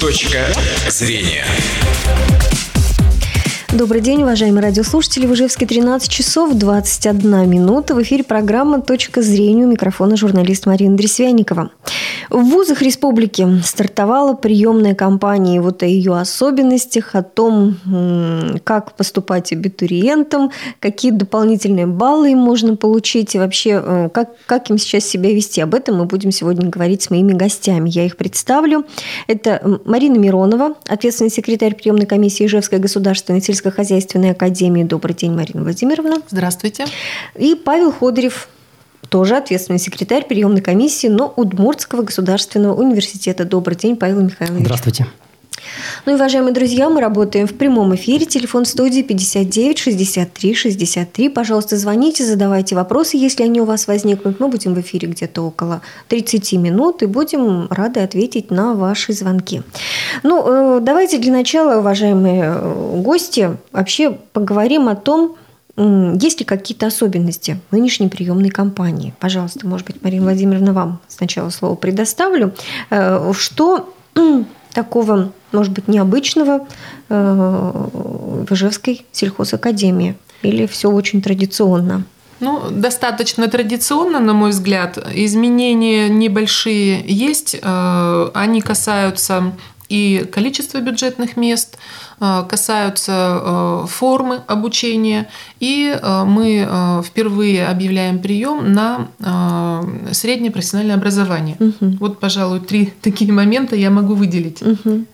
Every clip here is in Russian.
Точка зрения. Добрый день, уважаемые радиослушатели. В Ижевске 13 часов 21 минута. В эфире программа «Точка зрения» у микрофона журналист Марина Дресвяникова. В вузах республики стартовала приемная кампания. Вот о ее особенностях, о том, как поступать абитуриентам, какие дополнительные баллы им можно получить и вообще, э, как, как им сейчас себя вести. Об этом мы будем сегодня говорить с моими гостями. Я их представлю. Это Марина Миронова, ответственный секретарь приемной комиссии Ижевской государственной сельскохозяйственной академии. Добрый день, Марина Владимировна. Здравствуйте. И Павел Ходорев, тоже ответственный секретарь приемной комиссии, но Удмуртского государственного университета. Добрый день, Павел Михайлович. Здравствуйте. Ну и, уважаемые друзья, мы работаем в прямом эфире. Телефон студии 59 63 63. Пожалуйста, звоните, задавайте вопросы, если они у вас возникнут. Мы будем в эфире где-то около 30 минут и будем рады ответить на ваши звонки. Ну, э, давайте для начала, уважаемые э, гости, вообще поговорим о том, есть ли какие-то особенности нынешней приемной кампании? Пожалуйста, может быть, Марина Владимировна, вам сначала слово предоставлю. Э, что такого, может быть, необычного э, в Ижевской сельхозакадемии? Или все очень традиционно? Ну, достаточно традиционно, на мой взгляд. Изменения небольшие есть. Э, они касаются и количества бюджетных мест, касаются э, формы обучения. И э, мы впервые объявляем прием на среднее профессиональное образование. Угу. Вот, пожалуй, три такие момента я могу выделить. Угу.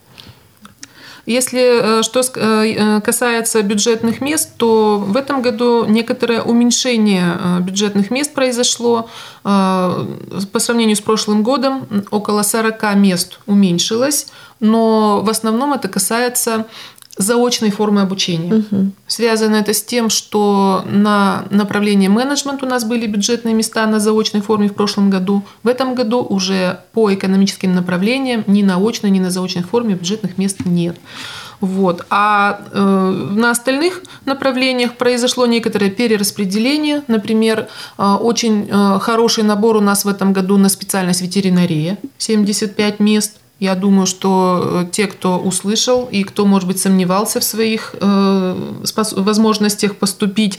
Если что касается бюджетных мест, то в этом году некоторое уменьшение бюджетных мест произошло. По сравнению с прошлым годом около 40 мест уменьшилось но в основном это касается заочной формы обучения. Угу. Связано это с тем, что на направлении менеджмент у нас были бюджетные места на заочной форме в прошлом году. В этом году уже по экономическим направлениям ни на очной, ни на заочной форме бюджетных мест нет. Вот. А э, на остальных направлениях произошло некоторое перераспределение. Например, э, очень э, хороший набор у нас в этом году на специальность ветеринария, 75 мест – я думаю, что э, те, кто услышал и кто, может быть, сомневался в своих э, возможностях поступить,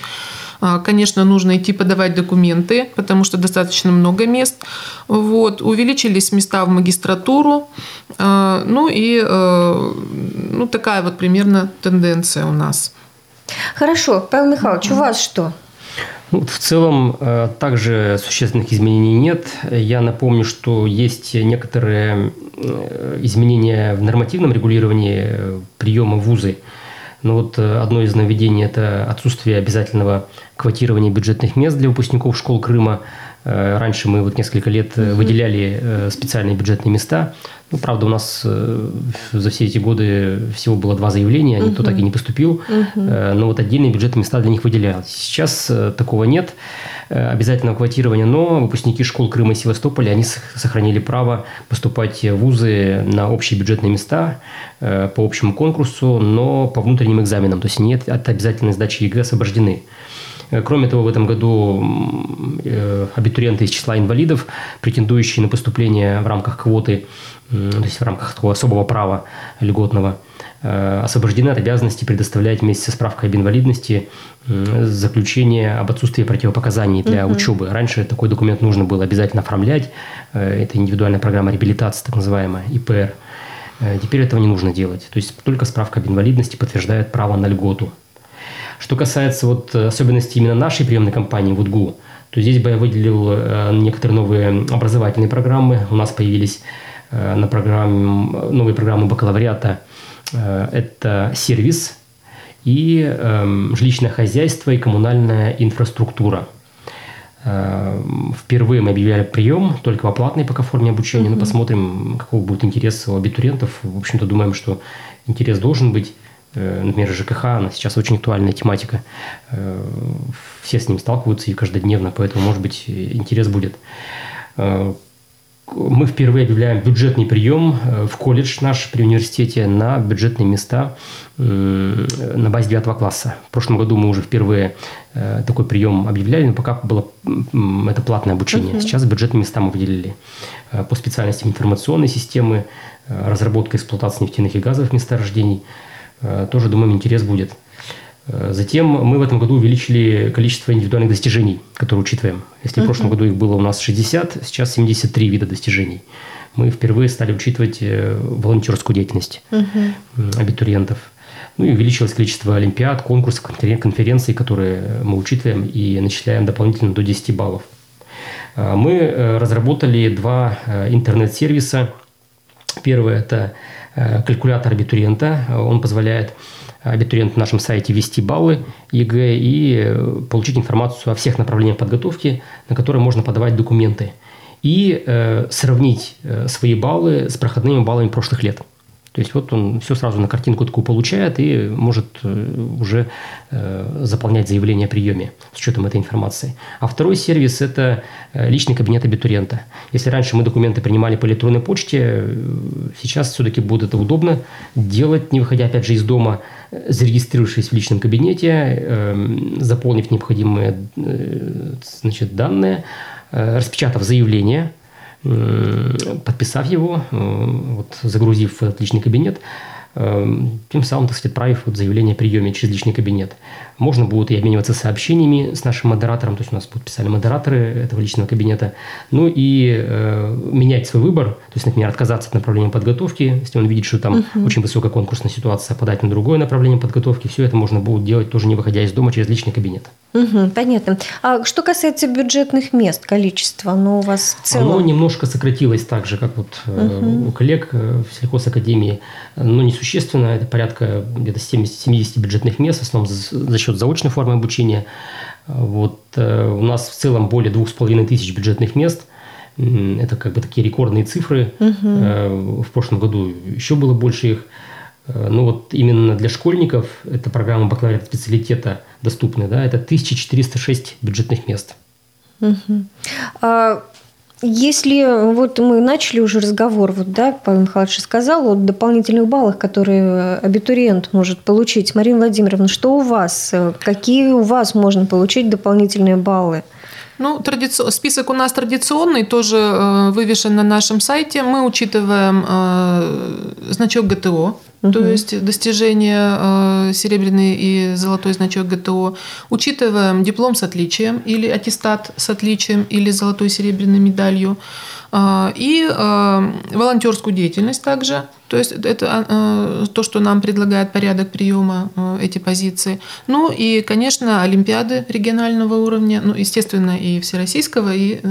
э, конечно, нужно идти подавать документы, потому что достаточно много мест. Вот. Увеличились места в магистратуру. Ну и ну, такая вот примерно тенденция у нас. Хорошо. Павел Михайлович, у вас что? Ну, в целом, э, также существенных изменений нет. Я напомню, что есть некоторые э, изменения в нормативном регулировании э, приема вузы. Но вот одно из нововведений – это отсутствие обязательного квотирования бюджетных мест для выпускников школ Крыма. Раньше мы вот несколько лет выделяли специальные бюджетные места – ну, правда, у нас э, за все эти годы всего было два заявления, никто угу. так и не поступил, угу. но вот отдельные бюджетные места для них выделялись. Сейчас э, такого нет обязательного квотирования, но выпускники школ Крыма и Севастополя, они сохранили право поступать в вузы на общие бюджетные места по общему конкурсу, но по внутренним экзаменам, то есть нет от обязательной сдачи ЕГЭ освобождены. Кроме того, в этом году абитуриенты из числа инвалидов, претендующие на поступление в рамках квоты то есть в рамках такого особого права льготного, э, освобождены от обязанности предоставлять вместе со справкой об инвалидности заключение об отсутствии противопоказаний для угу. учебы. Раньше такой документ нужно было обязательно оформлять. Э, это индивидуальная программа реабилитации, так называемая, ИПР. Э, теперь этого не нужно делать. То есть только справка об инвалидности подтверждает право на льготу. Что касается вот особенностей именно нашей приемной кампании ВУДГУ, то здесь бы я выделил некоторые новые образовательные программы. У нас появились Э, на программе, новой программы бакалавриата э, это сервис и эм, жилищное хозяйство и коммунальная инфраструктура. Э, впервые мы объявляли прием только в оплатной пока форме обучения, mm-hmm. но посмотрим, какого будет интерес у абитуриентов. В общем-то, думаем, что интерес должен быть. Например, ЖКХ, она сейчас очень актуальная тематика. Все с ним сталкиваются и каждодневно, поэтому, может быть, интерес будет. мы впервые объявляем бюджетный прием в колледж наш при университете на бюджетные места на базе 9 класса. В прошлом году мы уже впервые такой прием объявляли, но пока было это платное обучение. Uh-huh. Сейчас бюджетные места мы выделили по специальностям информационной системы, разработка эксплуатации нефтяных и газовых месторождений. Тоже, думаем, интерес будет. Затем мы в этом году увеличили количество индивидуальных достижений, которые учитываем. Если uh-huh. в прошлом году их было у нас 60, сейчас 73 вида достижений. Мы впервые стали учитывать э, волонтерскую деятельность uh-huh. абитуриентов. Ну и увеличилось количество олимпиад, конкурсов, конференций, которые мы учитываем и начисляем дополнительно до 10 баллов. Мы э, разработали два э, интернет-сервиса. Первый – это калькулятор абитуриента. Он позволяет абитуриент на нашем сайте ввести баллы ЕГЭ и э, получить информацию о всех направлениях подготовки, на которые можно подавать документы, и э, сравнить э, свои баллы с проходными баллами прошлых лет. То есть вот он все сразу на картинку такую получает и может э, уже э, заполнять заявление о приеме с учетом этой информации. А второй сервис – это э, личный кабинет абитуриента. Если раньше мы документы принимали по электронной почте, сейчас все-таки будет это удобно делать, не выходя опять же из дома, зарегистрировавшись в личном кабинете, заполнив необходимые значит, данные, распечатав заявление – подписав его, э, вот, загрузив в личный кабинет, э, тем самым, так сказать, отправив вот заявление о приеме через личный кабинет. Можно будет и обмениваться сообщениями с нашим модератором, то есть у нас подписали модераторы этого личного кабинета, ну и э, менять свой выбор, то есть, например, отказаться от направления подготовки, если он видит, что там uh-huh. очень высокая конкурсная ситуация, подать на другое направление подготовки, все это можно будет делать тоже не выходя из дома через личный кабинет. Угу, понятно. А что касается бюджетных мест, количества, оно у вас в целом? Оно немножко сократилось так же, как вот угу. у коллег э, в сельхозакадемии, но несущественно, это порядка где-то 70, 70 бюджетных мест, в основном за, за счет заочной формы обучения. Вот, э, у нас в целом более двух с половиной тысяч бюджетных мест. Это как бы такие рекордные цифры. Угу. В прошлом году еще было больше их. Э, ну вот именно для школьников эта программа бакалавриата специалитета доступная, да, это 1406 бюджетных мест. Угу. А если вот мы начали уже разговор, вот, да, Павел Михайлович сказал о дополнительных баллах, которые абитуриент может получить. Марина Владимировна, что у вас? Какие у вас можно получить дополнительные баллы? Ну, традици... список у нас традиционный, тоже э, вывешен на нашем сайте. Мы учитываем э, значок ГТО, угу. то есть достижение э, серебряный и золотой значок ГТО. Учитываем диплом с отличием или аттестат с отличием или золотой серебряной медалью. Э, и э, волонтерскую деятельность также – то есть это э, то, что нам предлагает порядок приема эти позиции. Ну и, конечно, олимпиады регионального уровня, ну, естественно, и всероссийского, и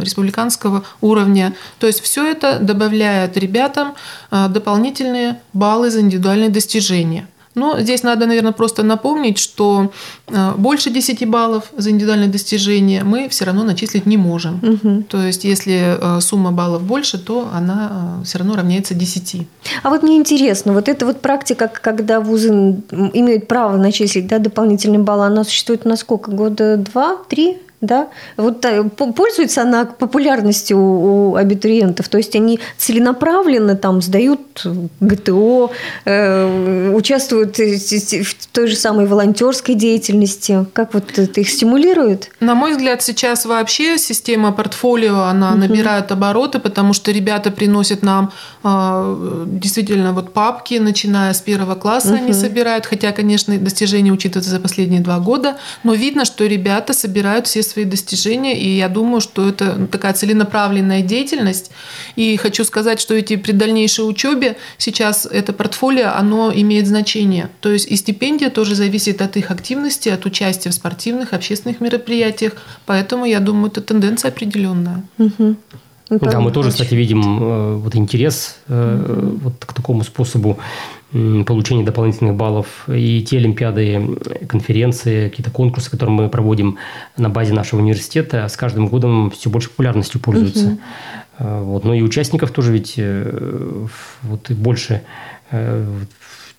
республиканского уровня. То есть все это добавляет ребятам дополнительные баллы за индивидуальные достижения. Но здесь надо, наверное, просто напомнить, что э, больше 10 баллов за индивидуальное достижение мы все равно начислить не можем. Угу. То есть, если э, сумма баллов больше, то она э, все равно равняется 10. А вот мне интересно, вот эта вот практика, когда вузы имеют право начислить да, дополнительные баллы, она существует на сколько? Года два, три? Да, вот э, пользуется она популярностью у абитуриентов, то есть они целенаправленно там сдают ГТО, э, участвуют в той же самой волонтерской деятельности. Как вот это их стимулирует? На мой взгляд, сейчас вообще система портфолио, она угу. набирает обороты, потому что ребята приносят нам э, действительно вот папки, начиная с первого класса угу. они собирают, хотя, конечно, достижения учитываются за последние два года, но видно, что ребята собирают все свои достижения, и я думаю, что это такая целенаправленная деятельность. И хочу сказать, что эти при дальнейшей учебе сейчас это портфолио, оно имеет значение. То есть и стипендия тоже зависит от их активности, от участия в спортивных, общественных мероприятиях. Поэтому я думаю, это тенденция определенная. Угу. Да, мы тоже, кстати, видим э, вот интерес э, вот к такому способу получения дополнительных баллов. И те олимпиады, конференции, какие-то конкурсы, которые мы проводим на базе нашего университета, с каждым годом все больше популярностью пользуются. Вот. Но и участников тоже ведь вот и больше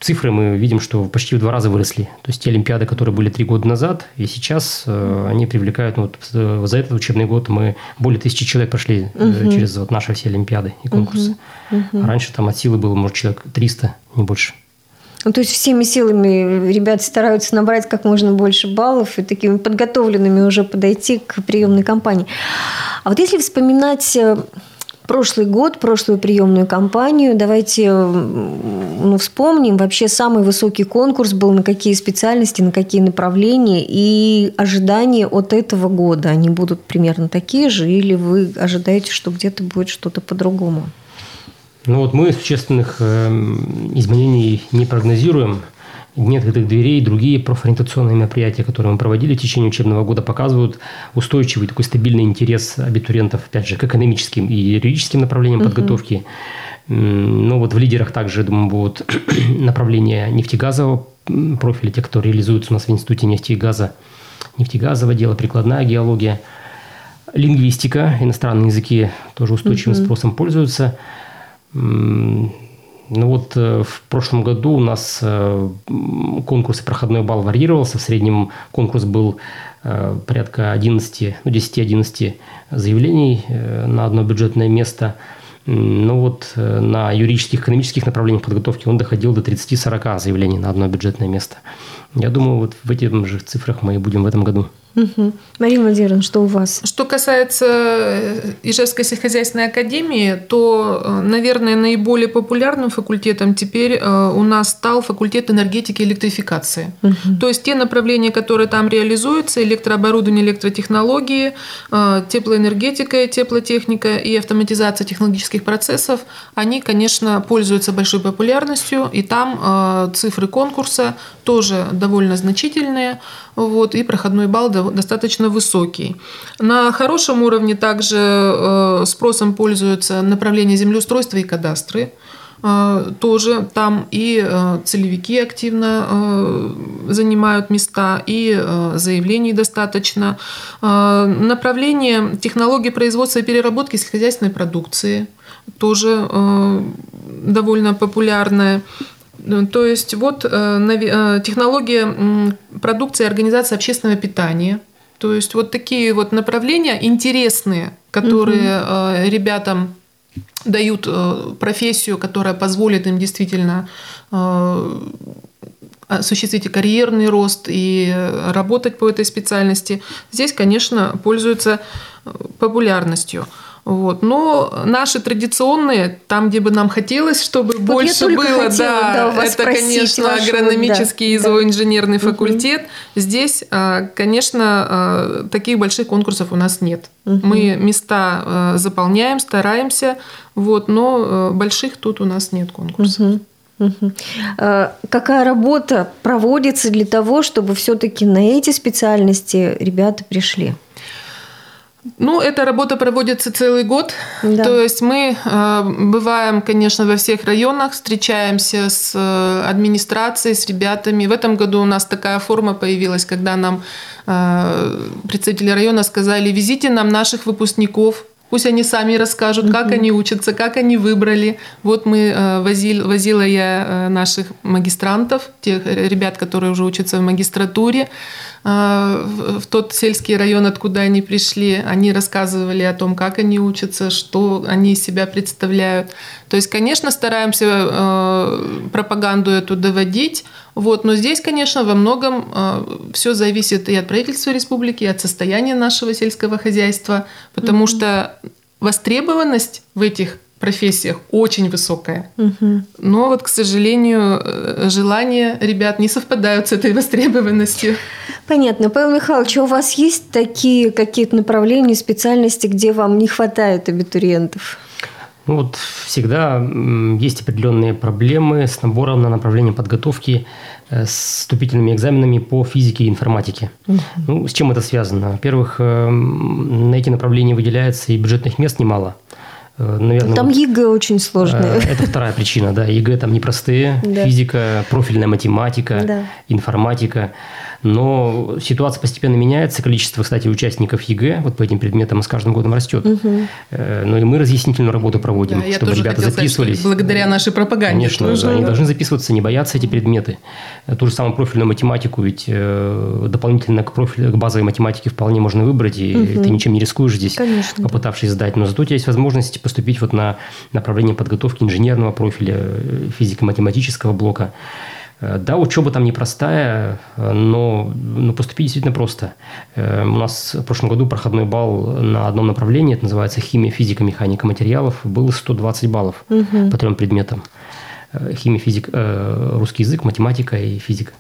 цифры мы видим, что почти в два раза выросли. То есть те Олимпиады, которые были три года назад, и сейчас э, они привлекают, ну, вот, э, за этот учебный год мы более тысячи человек прошли угу. через вот наши все Олимпиады и конкурсы. Угу. Угу. раньше там от силы было, может, человек 300, не больше. Ну, то есть всеми силами ребята стараются набрать как можно больше баллов и такими подготовленными уже подойти к приемной кампании. А вот если вспоминать прошлый год, прошлую приемную кампанию. Давайте ну, вспомним. Вообще самый высокий конкурс был на какие специальности, на какие направления и ожидания от этого года. Они будут примерно такие же или вы ожидаете, что где-то будет что-то по-другому? Ну вот мы существенных э, изменений не прогнозируем нет открытых дверей, другие профориентационные мероприятия, которые мы проводили в течение учебного года, показывают устойчивый такой стабильный интерес абитуриентов, опять же, к экономическим и юридическим направлениям uh-huh. подготовки. Ну вот в лидерах также, думаю, будут направления нефтегазового профиля, те, кто реализуются у нас в Институте нефти и газа, нефтегазовое дело, прикладная геология, лингвистика, иностранные языки тоже устойчивым uh-huh. спросом пользуются. Ну вот э, в прошлом году у нас э, конкурс и проходной балл варьировался. В среднем конкурс был э, порядка 11, ну, 10-11 заявлений на одно бюджетное место. Ну вот на юридических, экономических направлениях подготовки он доходил до 30-40 заявлений на одно бюджетное место. Я думаю, вот в этих же цифрах мы и будем в этом году. Угу. Мария Владимировна, что у вас? Что касается э, Ижевской сельскохозяйственной академии, то, э, наверное, наиболее популярным факультетом теперь э, у нас стал факультет энергетики и электрификации. Угу. То есть те направления, которые там реализуются, электрооборудование, электротехнологии, теплоэнергетика, теплотехника и автоматизация технологических процессов, они, конечно, пользуются большой популярностью, и там цифры конкурса тоже довольно значительные, вот, и проходной балл достаточно высокий. На хорошем уровне также э, спросом пользуются направления землеустройства и кадастры э, тоже там и э, целевики активно занимают места, и заявлений достаточно. Направление технологии производства и переработки сельскохозяйственной продукции тоже довольно популярное. Ну, то есть вот э, э, технология продукции организации общественного питания. То есть вот такие вот направления интересные, которые угу. ребятам дают профессию, которая позволит им действительно осуществить и карьерный рост и работать по этой специальности. Здесь, конечно, пользуются популярностью. Вот. Но наши традиционные, там, где бы нам хотелось, чтобы вот больше было, хотела, да, да это, конечно, вашу, агрономический да, и зооинженерный да. факультет. Угу. Здесь, а, конечно, а, таких больших конкурсов у нас нет. Угу. Мы места а, заполняем, стараемся, вот, но больших тут у нас нет конкурсов. Угу. Угу. Какая работа проводится для того, чтобы все-таки на эти специальности ребята пришли? Ну, эта работа проводится целый год. Да. То есть мы э, бываем, конечно, во всех районах, встречаемся с э, администрацией, с ребятами. В этом году у нас такая форма появилась, когда нам э, представители района сказали, везите нам наших выпускников, Пусть они сами расскажут, как они учатся, как они выбрали. Вот мы э, возили, возила я э, наших магистрантов, тех ребят, которые уже учатся в магистратуре, э, в тот сельский район, откуда они пришли. Они рассказывали о том, как они учатся, что они из себя представляют. То есть, конечно, стараемся пропаганду эту доводить, вот, но здесь, конечно, во многом э, все зависит и от правительства республики, и от состояния нашего сельского хозяйства, потому mm-hmm. что востребованность в этих профессиях очень высокая. Угу. Но вот, к сожалению, э, желания ребят не совпадают с этой востребованностью. Понятно. Павел Михайлович, а у вас есть такие какие-то направления, специальности, где вам не хватает абитуриентов? Ну вот всегда есть определенные проблемы с набором на направление подготовки э, с вступительными экзаменами по физике и информатике. Угу. Ну, с чем это связано? Во-первых, э, на эти направления выделяется и бюджетных мест немало. Э, Наверное, там вот, ЕГЭ очень сложное. Это вторая причина, да. ЕГЭ там непростые. Да. Физика, профильная математика, да. информатика. Но ситуация постепенно меняется. Количество, кстати, участников ЕГЭ вот по этим предметам с каждым годом растет. Угу. Но и мы разъяснительную работу проводим, да, чтобы ребята записывались. Сказать, благодаря нашей пропаганде. Конечно, тоже. они должны записываться, не бояться эти предметы. Ту же самую профильную математику, ведь э, дополнительно к, профилю, к базовой математике вполне можно выбрать, и угу. ты ничем не рискуешь здесь, Конечно, попытавшись да. сдать. Но зато у тебя есть возможность поступить вот на направление подготовки инженерного профиля, э, физико-математического блока. Э, да, учеба там непростая, но, но поступить действительно просто. Э, у нас в прошлом году проходной балл на одном направлении, это называется химия, физика, механика материалов, был 120 баллов угу. по трем предметам. Э, химия, физика, русский язык, математика и физика.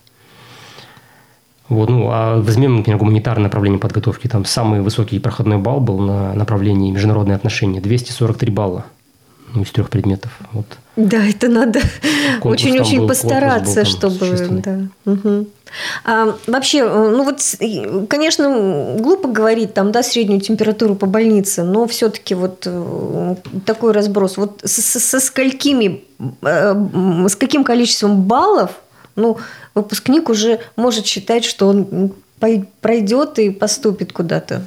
Вот, ну, а возьмем, например, гуманитарное направление подготовки. Там самый высокий проходной балл был на направлении международные отношения. 243 балла ну, из трех предметов. Вот. Да, это надо очень-очень постараться, чтобы... Да. Угу. А, вообще, ну вот, конечно, глупо говорить там, да, среднюю температуру по больнице, но все-таки вот э, такой разброс. Вот со, со сколькими, э, с каким количеством баллов, ну, выпускник уже может считать, что он пройдет и поступит куда-то,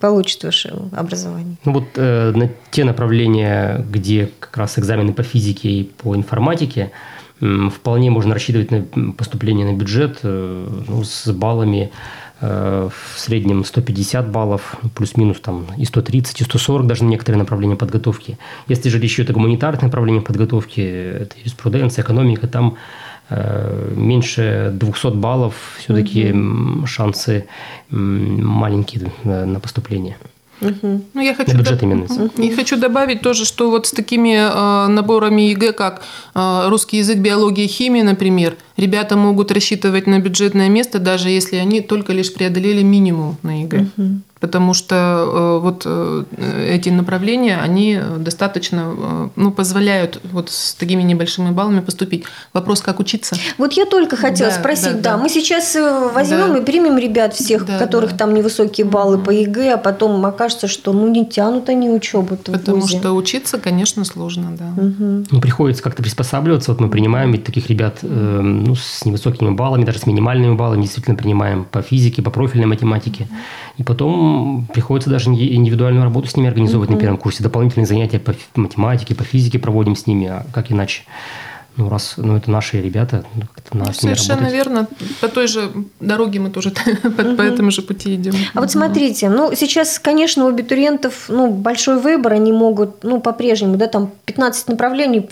получит высшее образование. Ну вот э, на те направления, где как раз экзамены по физике и по информатике, э, вполне можно рассчитывать на поступление на бюджет э, ну, с баллами э, в среднем 150 баллов, плюс-минус там и 130, и 140 даже на некоторые направления подготовки. Если же речь идет о гуманитарных направлениях подготовки, это юриспруденция, экономика, там меньше 200 баллов, все-таки угу. шансы маленькие на поступление. Угу. Ну, я хочу, бюджет именно. Я хочу добавить тоже, что вот с такими э, наборами ЕГЭ, как э, русский язык, биология, химия, например, ребята могут рассчитывать на бюджетное место, даже если они только лишь преодолели минимум на ЕГЭ. Угу потому что э, вот э, эти направления, они достаточно э, ну, позволяют вот с такими небольшими баллами поступить. Вопрос, как учиться? Вот я только хотела да, спросить, да, да, мы сейчас возьмем да. и примем ребят всех, да, которых да. там невысокие баллы по ЕГЭ, а потом окажется, что ну не тянут они учебу. Потому что учиться, конечно, сложно, да. Угу. Ну, приходится как-то приспосабливаться. Вот мы принимаем ведь таких ребят э, ну, с невысокими баллами, даже с минимальными баллами, действительно принимаем по физике, по профильной математике. И потом приходится даже индивидуальную работу с ними организовывать mm-hmm. на первом курсе. Дополнительные занятия по математике, по физике проводим с ними, а как иначе? Ну, раз, ну, это наши ребята, ну, как-то надо Совершенно верно. По той же дороге мы тоже по, по этому же пути идем. А вот смотрите, ну, сейчас, конечно, у абитуриентов, ну, большой выбор, они могут, ну, по-прежнему, да, там 15 направлений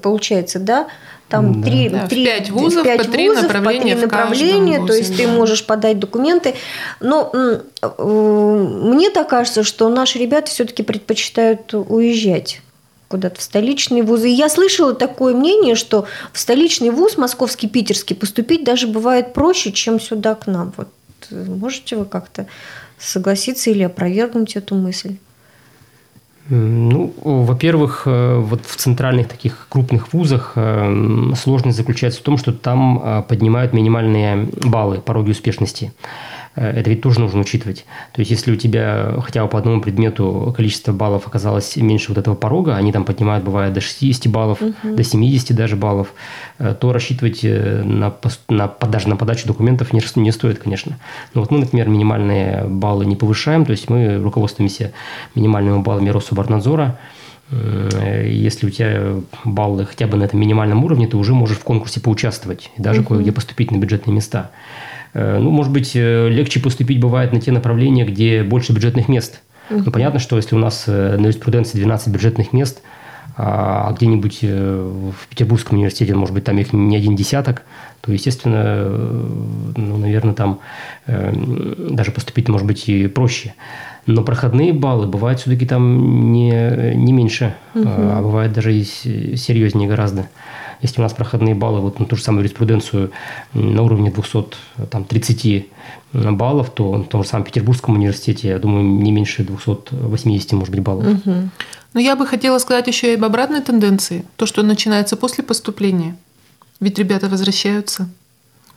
получается, да, там три, да. три, пять вузов, 5 по три вузов, направления, по три направления то есть да. ты можешь подать документы. Но э, мне так кажется, что наши ребята все-таки предпочитают уезжать куда-то в столичные вузы. И я слышала такое мнение, что в столичный вуз, московский, питерский, поступить даже бывает проще, чем сюда к нам. Вот э, можете вы как-то согласиться или опровергнуть эту мысль? Ну, во-первых, э, вот в центральных таких крупных вузах э, сложность заключается в том, что там поднимают минимальные баллы, пороги успешности. Э, это ведь тоже нужно учитывать. То есть, если у тебя хотя бы по одному предмету количество баллов оказалось меньше вот этого порога, они там поднимают, бывает, до 60 баллов, угу. до 70 даже баллов, э, то рассчитывать э, на, на, даже на подачу документов не, не стоит, конечно. Но вот мы, например, минимальные баллы не повышаем, то есть мы руководствуемся минимальными баллами Рособорнадзора, если у тебя баллы хотя бы на этом минимальном уровне, ты уже можешь в конкурсе поучаствовать и даже угу. кое-где поступить на бюджетные места. Э, ну, может быть, э, легче поступить бывает на те направления, где больше бюджетных мест. Uh-huh. Ну, понятно, что если у нас э, на юриспруденции 12 бюджетных мест, а где-нибудь в Петербургском университете, может быть, там их не один десяток, то, естественно, ну, наверное, там даже поступить может быть и проще. Но проходные баллы бывают все-таки там не, не меньше, угу. а бывает даже и серьезнее гораздо. Если у нас проходные баллы вот на ту же самую юриспруденцию на уровне 230 баллов, то в том же самом Петербургском университете, я думаю, не меньше 280, может быть, баллов. Угу. Но я бы хотела сказать еще и об обратной тенденции. То, что начинается после поступления. Ведь ребята возвращаются.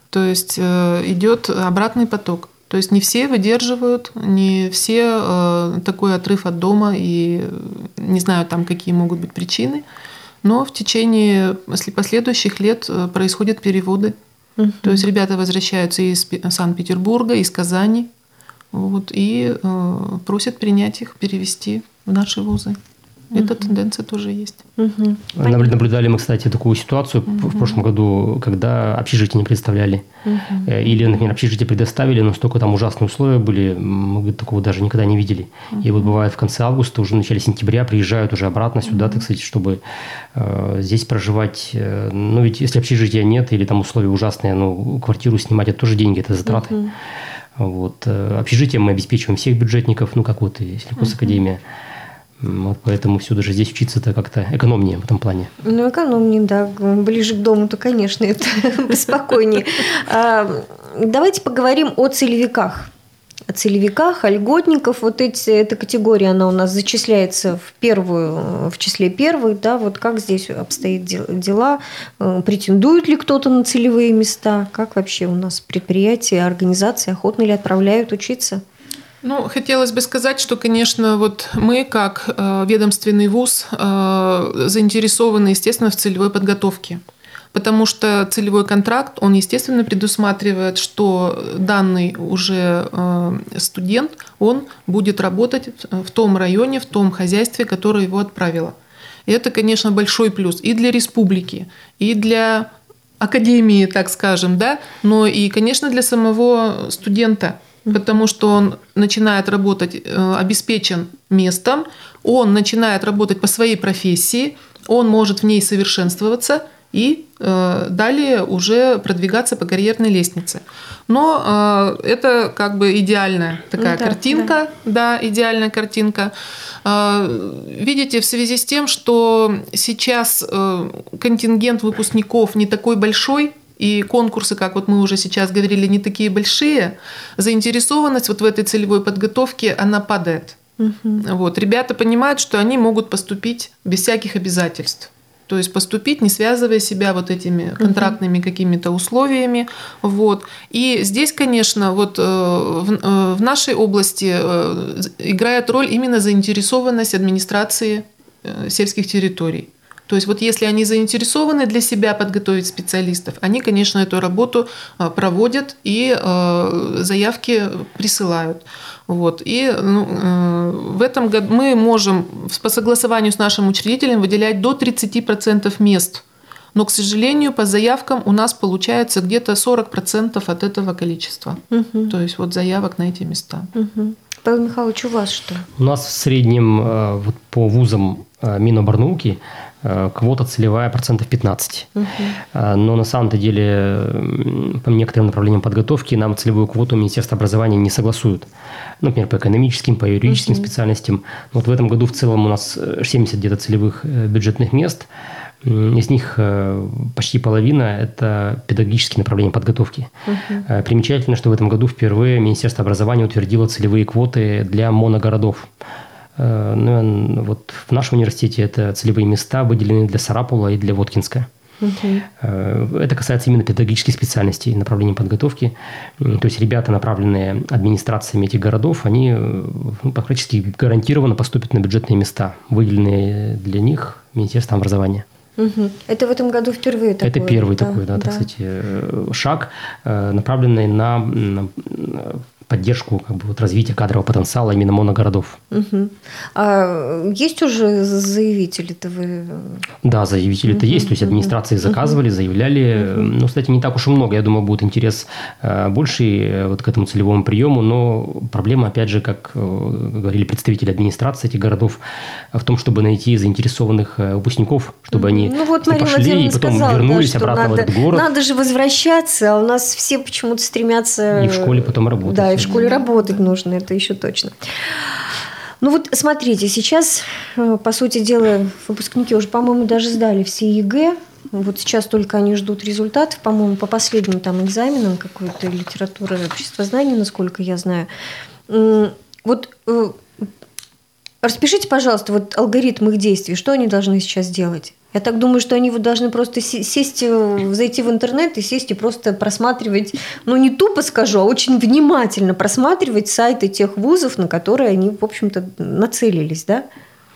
То есть э, идет обратный поток. То есть не все выдерживают, не все э, такой отрыв от дома и не знаю там какие могут быть причины. Но в течение последующих лет э, происходят переводы. То есть ребята возвращаются из Санкт-Петербурга, из Казани, вот, и э, просят принять их, перевести в наши вузы. Эта тенденция тоже есть. Угу. Наблюдали мы, кстати, такую ситуацию угу. в прошлом году, когда общежитие не представляли. Угу. Или, например, общежитие предоставили, но столько там ужасные условия были, мы такого даже никогда не видели. Угу. И вот бывает в конце августа, уже в начале сентября приезжают уже обратно сюда, угу. так сказать, чтобы э, здесь проживать. Э, ну, ведь если общежития нет или там условия ужасные, ну, квартиру снимать, это тоже деньги, это затраты. Угу. Вот. Э, общежитием мы обеспечиваем всех бюджетников, ну, как вот и сельхозакадемия. Угу. Вот поэтому все даже здесь учиться-то как-то экономнее в этом плане. Ну, экономнее, да. Ближе к дому-то, конечно, это спокойнее. А, давайте поговорим о целевиках. О целевиках, о льготников. Вот эти, эта категория, она у нас зачисляется в первую, в числе первых. Да? Вот как здесь обстоят дела? Э, претендует ли кто-то на целевые места? Как вообще у нас предприятия, организации охотно ли отправляют учиться? Ну, хотелось бы сказать, что, конечно, вот мы, как э, ведомственный вуз, э, заинтересованы, естественно, в целевой подготовке. Потому что целевой контракт, он, естественно, предусматривает, что данный уже э, студент, он будет работать в том районе, в том хозяйстве, которое его отправило. И это, конечно, большой плюс и для республики, и для академии, так скажем, да, но и, конечно, для самого студента – потому что он начинает работать э, обеспечен местом, он начинает работать по своей профессии, он может в ней совершенствоваться и э, далее уже продвигаться по карьерной лестнице. Но э, это как бы идеальная такая да, картинка, да. да, идеальная картинка. Видите, в связи с тем, что сейчас контингент выпускников не такой большой, и конкурсы, как вот мы уже сейчас говорили, не такие большие, заинтересованность вот в этой целевой подготовке, она падает. Угу. Вот. Ребята понимают, что они могут поступить без всяких обязательств. То есть поступить, не связывая себя вот этими контрактными какими-то условиями. Вот. И здесь, конечно, вот э, в, э, в нашей области э, играет роль именно заинтересованность администрации сельских территорий. То есть вот если они заинтересованы для себя подготовить специалистов, они, конечно, эту работу а, проводят и а, заявки присылают. Вот. И ну, э, в этом году мы можем по согласованию с нашим учредителем выделять до 30% мест. Но, к сожалению, по заявкам у нас получается где-то 40% от этого количества. Угу. То есть вот заявок на эти места. Угу. Павел Михайлович, у вас что? У нас в среднем э, вот по вузам э, Миноборнауки Э, квота целевая процентов 15. Угу. Но на самом-то деле по некоторым направлениям подготовки нам целевую квоту Министерства образования не согласуют. Например, по экономическим, по юридическим угу. специальностям. Вот в этом году в целом у нас 70 где-то целевых э, бюджетных мест. Из них почти половина – это педагогические направления подготовки. Угу. Примечательно, что в этом году впервые Министерство образования утвердило целевые квоты для моногородов. Э, ну, вот в нашем университете это целевые места выделены для Сарапула и для Воткинска. Угу. Это касается именно педагогических специальностей, направлений подготовки. То есть ребята, направленные администрациями этих городов, они э, ну, практически гарантированно поступят на бюджетные места, выделенные для них Министерством образования. Угу. Это в этом году впервые такой. Это первый да, такой, да, да. так сказать, шаг, направленный на, на поддержку как бы, вот, развития кадрового потенциала именно моногородов. Угу. А есть уже заявители-то вы? Да, заявители-то угу. есть. То есть администрации заказывали, угу. заявляли. Угу. Ну, кстати, не так уж и много. Я думаю, будет интерес э, больший э, вот к этому целевому приему. Но проблема, опять же, как э, говорили представители администрации этих городов, в том, чтобы найти заинтересованных выпускников, чтобы они ну, вот Мария пошли и потом сказала, вернулись да, обратно надо, в этот город. Надо же возвращаться, а у нас все почему-то стремятся... И в школе потом работать. Да, и в школе работать нужно, это еще точно. Ну вот смотрите, сейчас, э, по сути дела, выпускники уже, по-моему, даже сдали все ЕГЭ. Вот сейчас только они ждут результатов, по-моему, по последним там экзаменам какой-то литературы обществознания, насколько я знаю. Вот э, распишите, пожалуйста, вот алгоритм их действий, что они должны сейчас делать? Я так думаю, что они вот должны просто сесть, э, зайти в интернет и сесть и просто просматривать, ну не тупо скажу, а очень внимательно просматривать сайты тех вузов, на которые они, в общем-то, нацелились, да?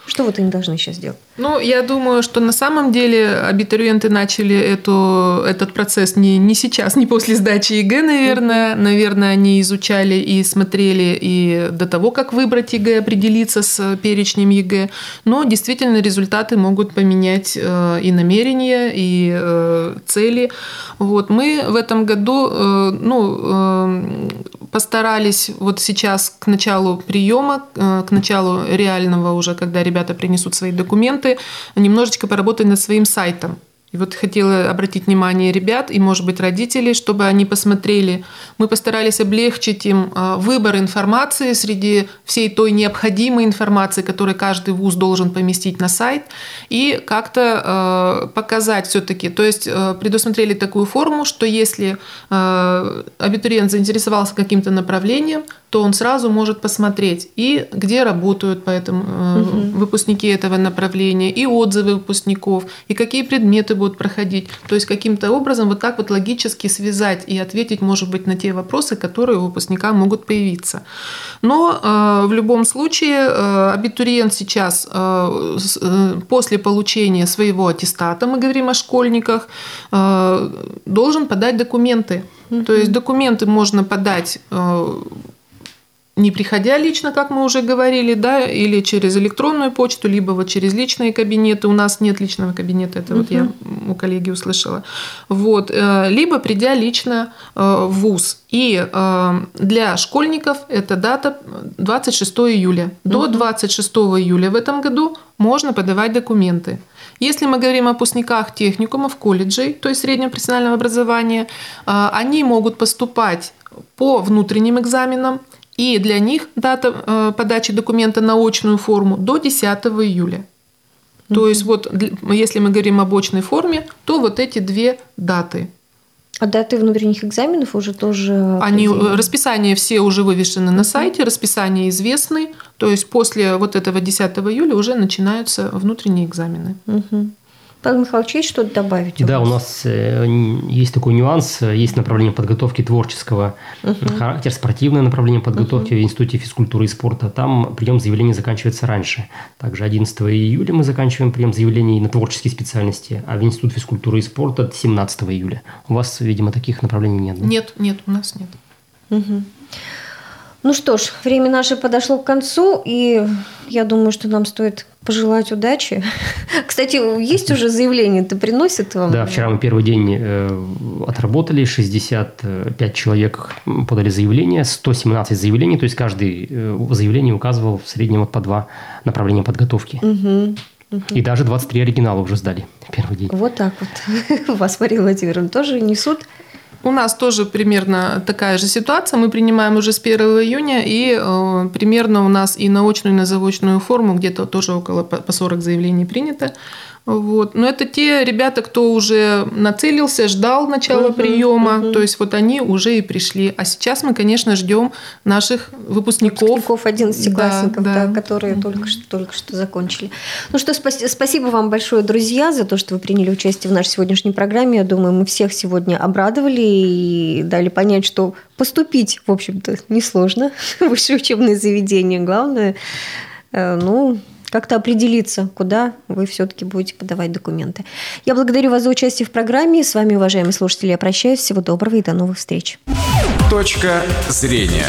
Что вот они должны сейчас делать? Ну, я думаю, что на самом деле абитуриенты начали эту, этот процесс не, не сейчас, не после сдачи ЕГЭ, наверное. Наверное, они изучали и смотрели и до того, как выбрать ЕГЭ, определиться с перечнем ЕГЭ. Но действительно результаты могут поменять э, и намерения, и э, цели. Вот. Мы в этом году э, ну, постарались вот сейчас к началу приема, к началу реального уже, когда ребята принесут свои документы, немножечко поработать над своим сайтом. И вот хотела обратить внимание ребят и, может быть, родителей, чтобы они посмотрели. Мы постарались облегчить им а, выбор информации среди всей той необходимой информации, которую каждый вуз должен поместить на сайт, и как-то а, показать все-таки. То есть а, предусмотрели такую форму, что если абитуриент заинтересовался каким-то направлением, то он сразу может посмотреть и где работают по этому, угу. выпускники этого направления, и отзывы выпускников, и какие предметы будут проходить. То есть каким-то образом вот так вот логически связать и ответить, может быть, на те вопросы, которые у выпускника могут появиться. Но э, в любом случае э, абитуриент сейчас э, э, после получения своего аттестата, мы говорим о школьниках, э, должен подать документы. Mm-hmm. То есть документы можно подать э, не приходя лично, как мы уже говорили, да, или через электронную почту, либо вот через личные кабинеты. У нас нет личного кабинета, это угу. вот я у коллеги услышала. Вот, э, либо придя лично э, в ВУЗ. И э, для школьников эта дата 26 июля. До 26 июля в этом году можно подавать документы. Если мы говорим о выпускниках техникумов, колледжей, то есть среднего профессионального образования, они могут поступать по внутренним экзаменам, и для них дата э, подачи документа на очную форму до 10 июля. Mm-hmm. То есть вот если мы говорим об очной форме, то вот эти две даты. А даты внутренних экзаменов уже тоже... Они, э, расписания все уже вывешены на сайте, расписания известны. То есть после вот этого 10 июля уже начинаются внутренние экзамены. Угу. Павел Михайлович, есть что-то добавить? У да, вас? у нас э, есть такой нюанс. Есть направление подготовки творческого uh характера, спортивное направление подготовки uh в Институте физкультуры и спорта. Там прием заявлений заканчивается раньше. Также 11 июля мы заканчиваем прием заявлений на творческие специальности, а в Институт физкультуры и спорта 17 июля. У вас, видимо, таких направлений нет, да? Нет, нет, у нас нет. Угу. Ну что ж, время наше подошло к концу, и я думаю, что нам стоит пожелать удачи. Кстати, есть уже заявление, ты приносит вам? Да, вчера мы первый день э, отработали, 65 человек подали заявление, 117 заявлений, то есть каждый э, заявление указывал в среднем вот по два направления подготовки. Угу. Угу. И даже 23 оригинала уже сдали первый день. Вот так вот. Вас, Мария Владимировна, тоже несут у нас тоже примерно такая же ситуация. Мы принимаем уже с 1 июня, и э, примерно у нас и на очную, и на заочную форму где-то тоже около по 40 заявлений принято. Вот. Но это те ребята, кто уже нацелился, ждал начала uh-huh, приема, uh-huh. то есть вот они уже и пришли. А сейчас мы, конечно, ждем наших выпускников. Выпускников 11-классников, да, да. да, которые uh-huh. только, что, только что закончили. Ну что, спа- спасибо вам большое, друзья, за то, что вы приняли участие в нашей сегодняшней программе. Я думаю, мы всех сегодня обрадовали и дали понять, что поступить, в общем-то, несложно в высшее учебное заведение. Главное, э, ну, как-то определиться, куда вы все-таки будете подавать документы. Я благодарю вас за участие в программе. С вами, уважаемые слушатели, я прощаюсь. Всего доброго и до новых встреч. Точка зрения.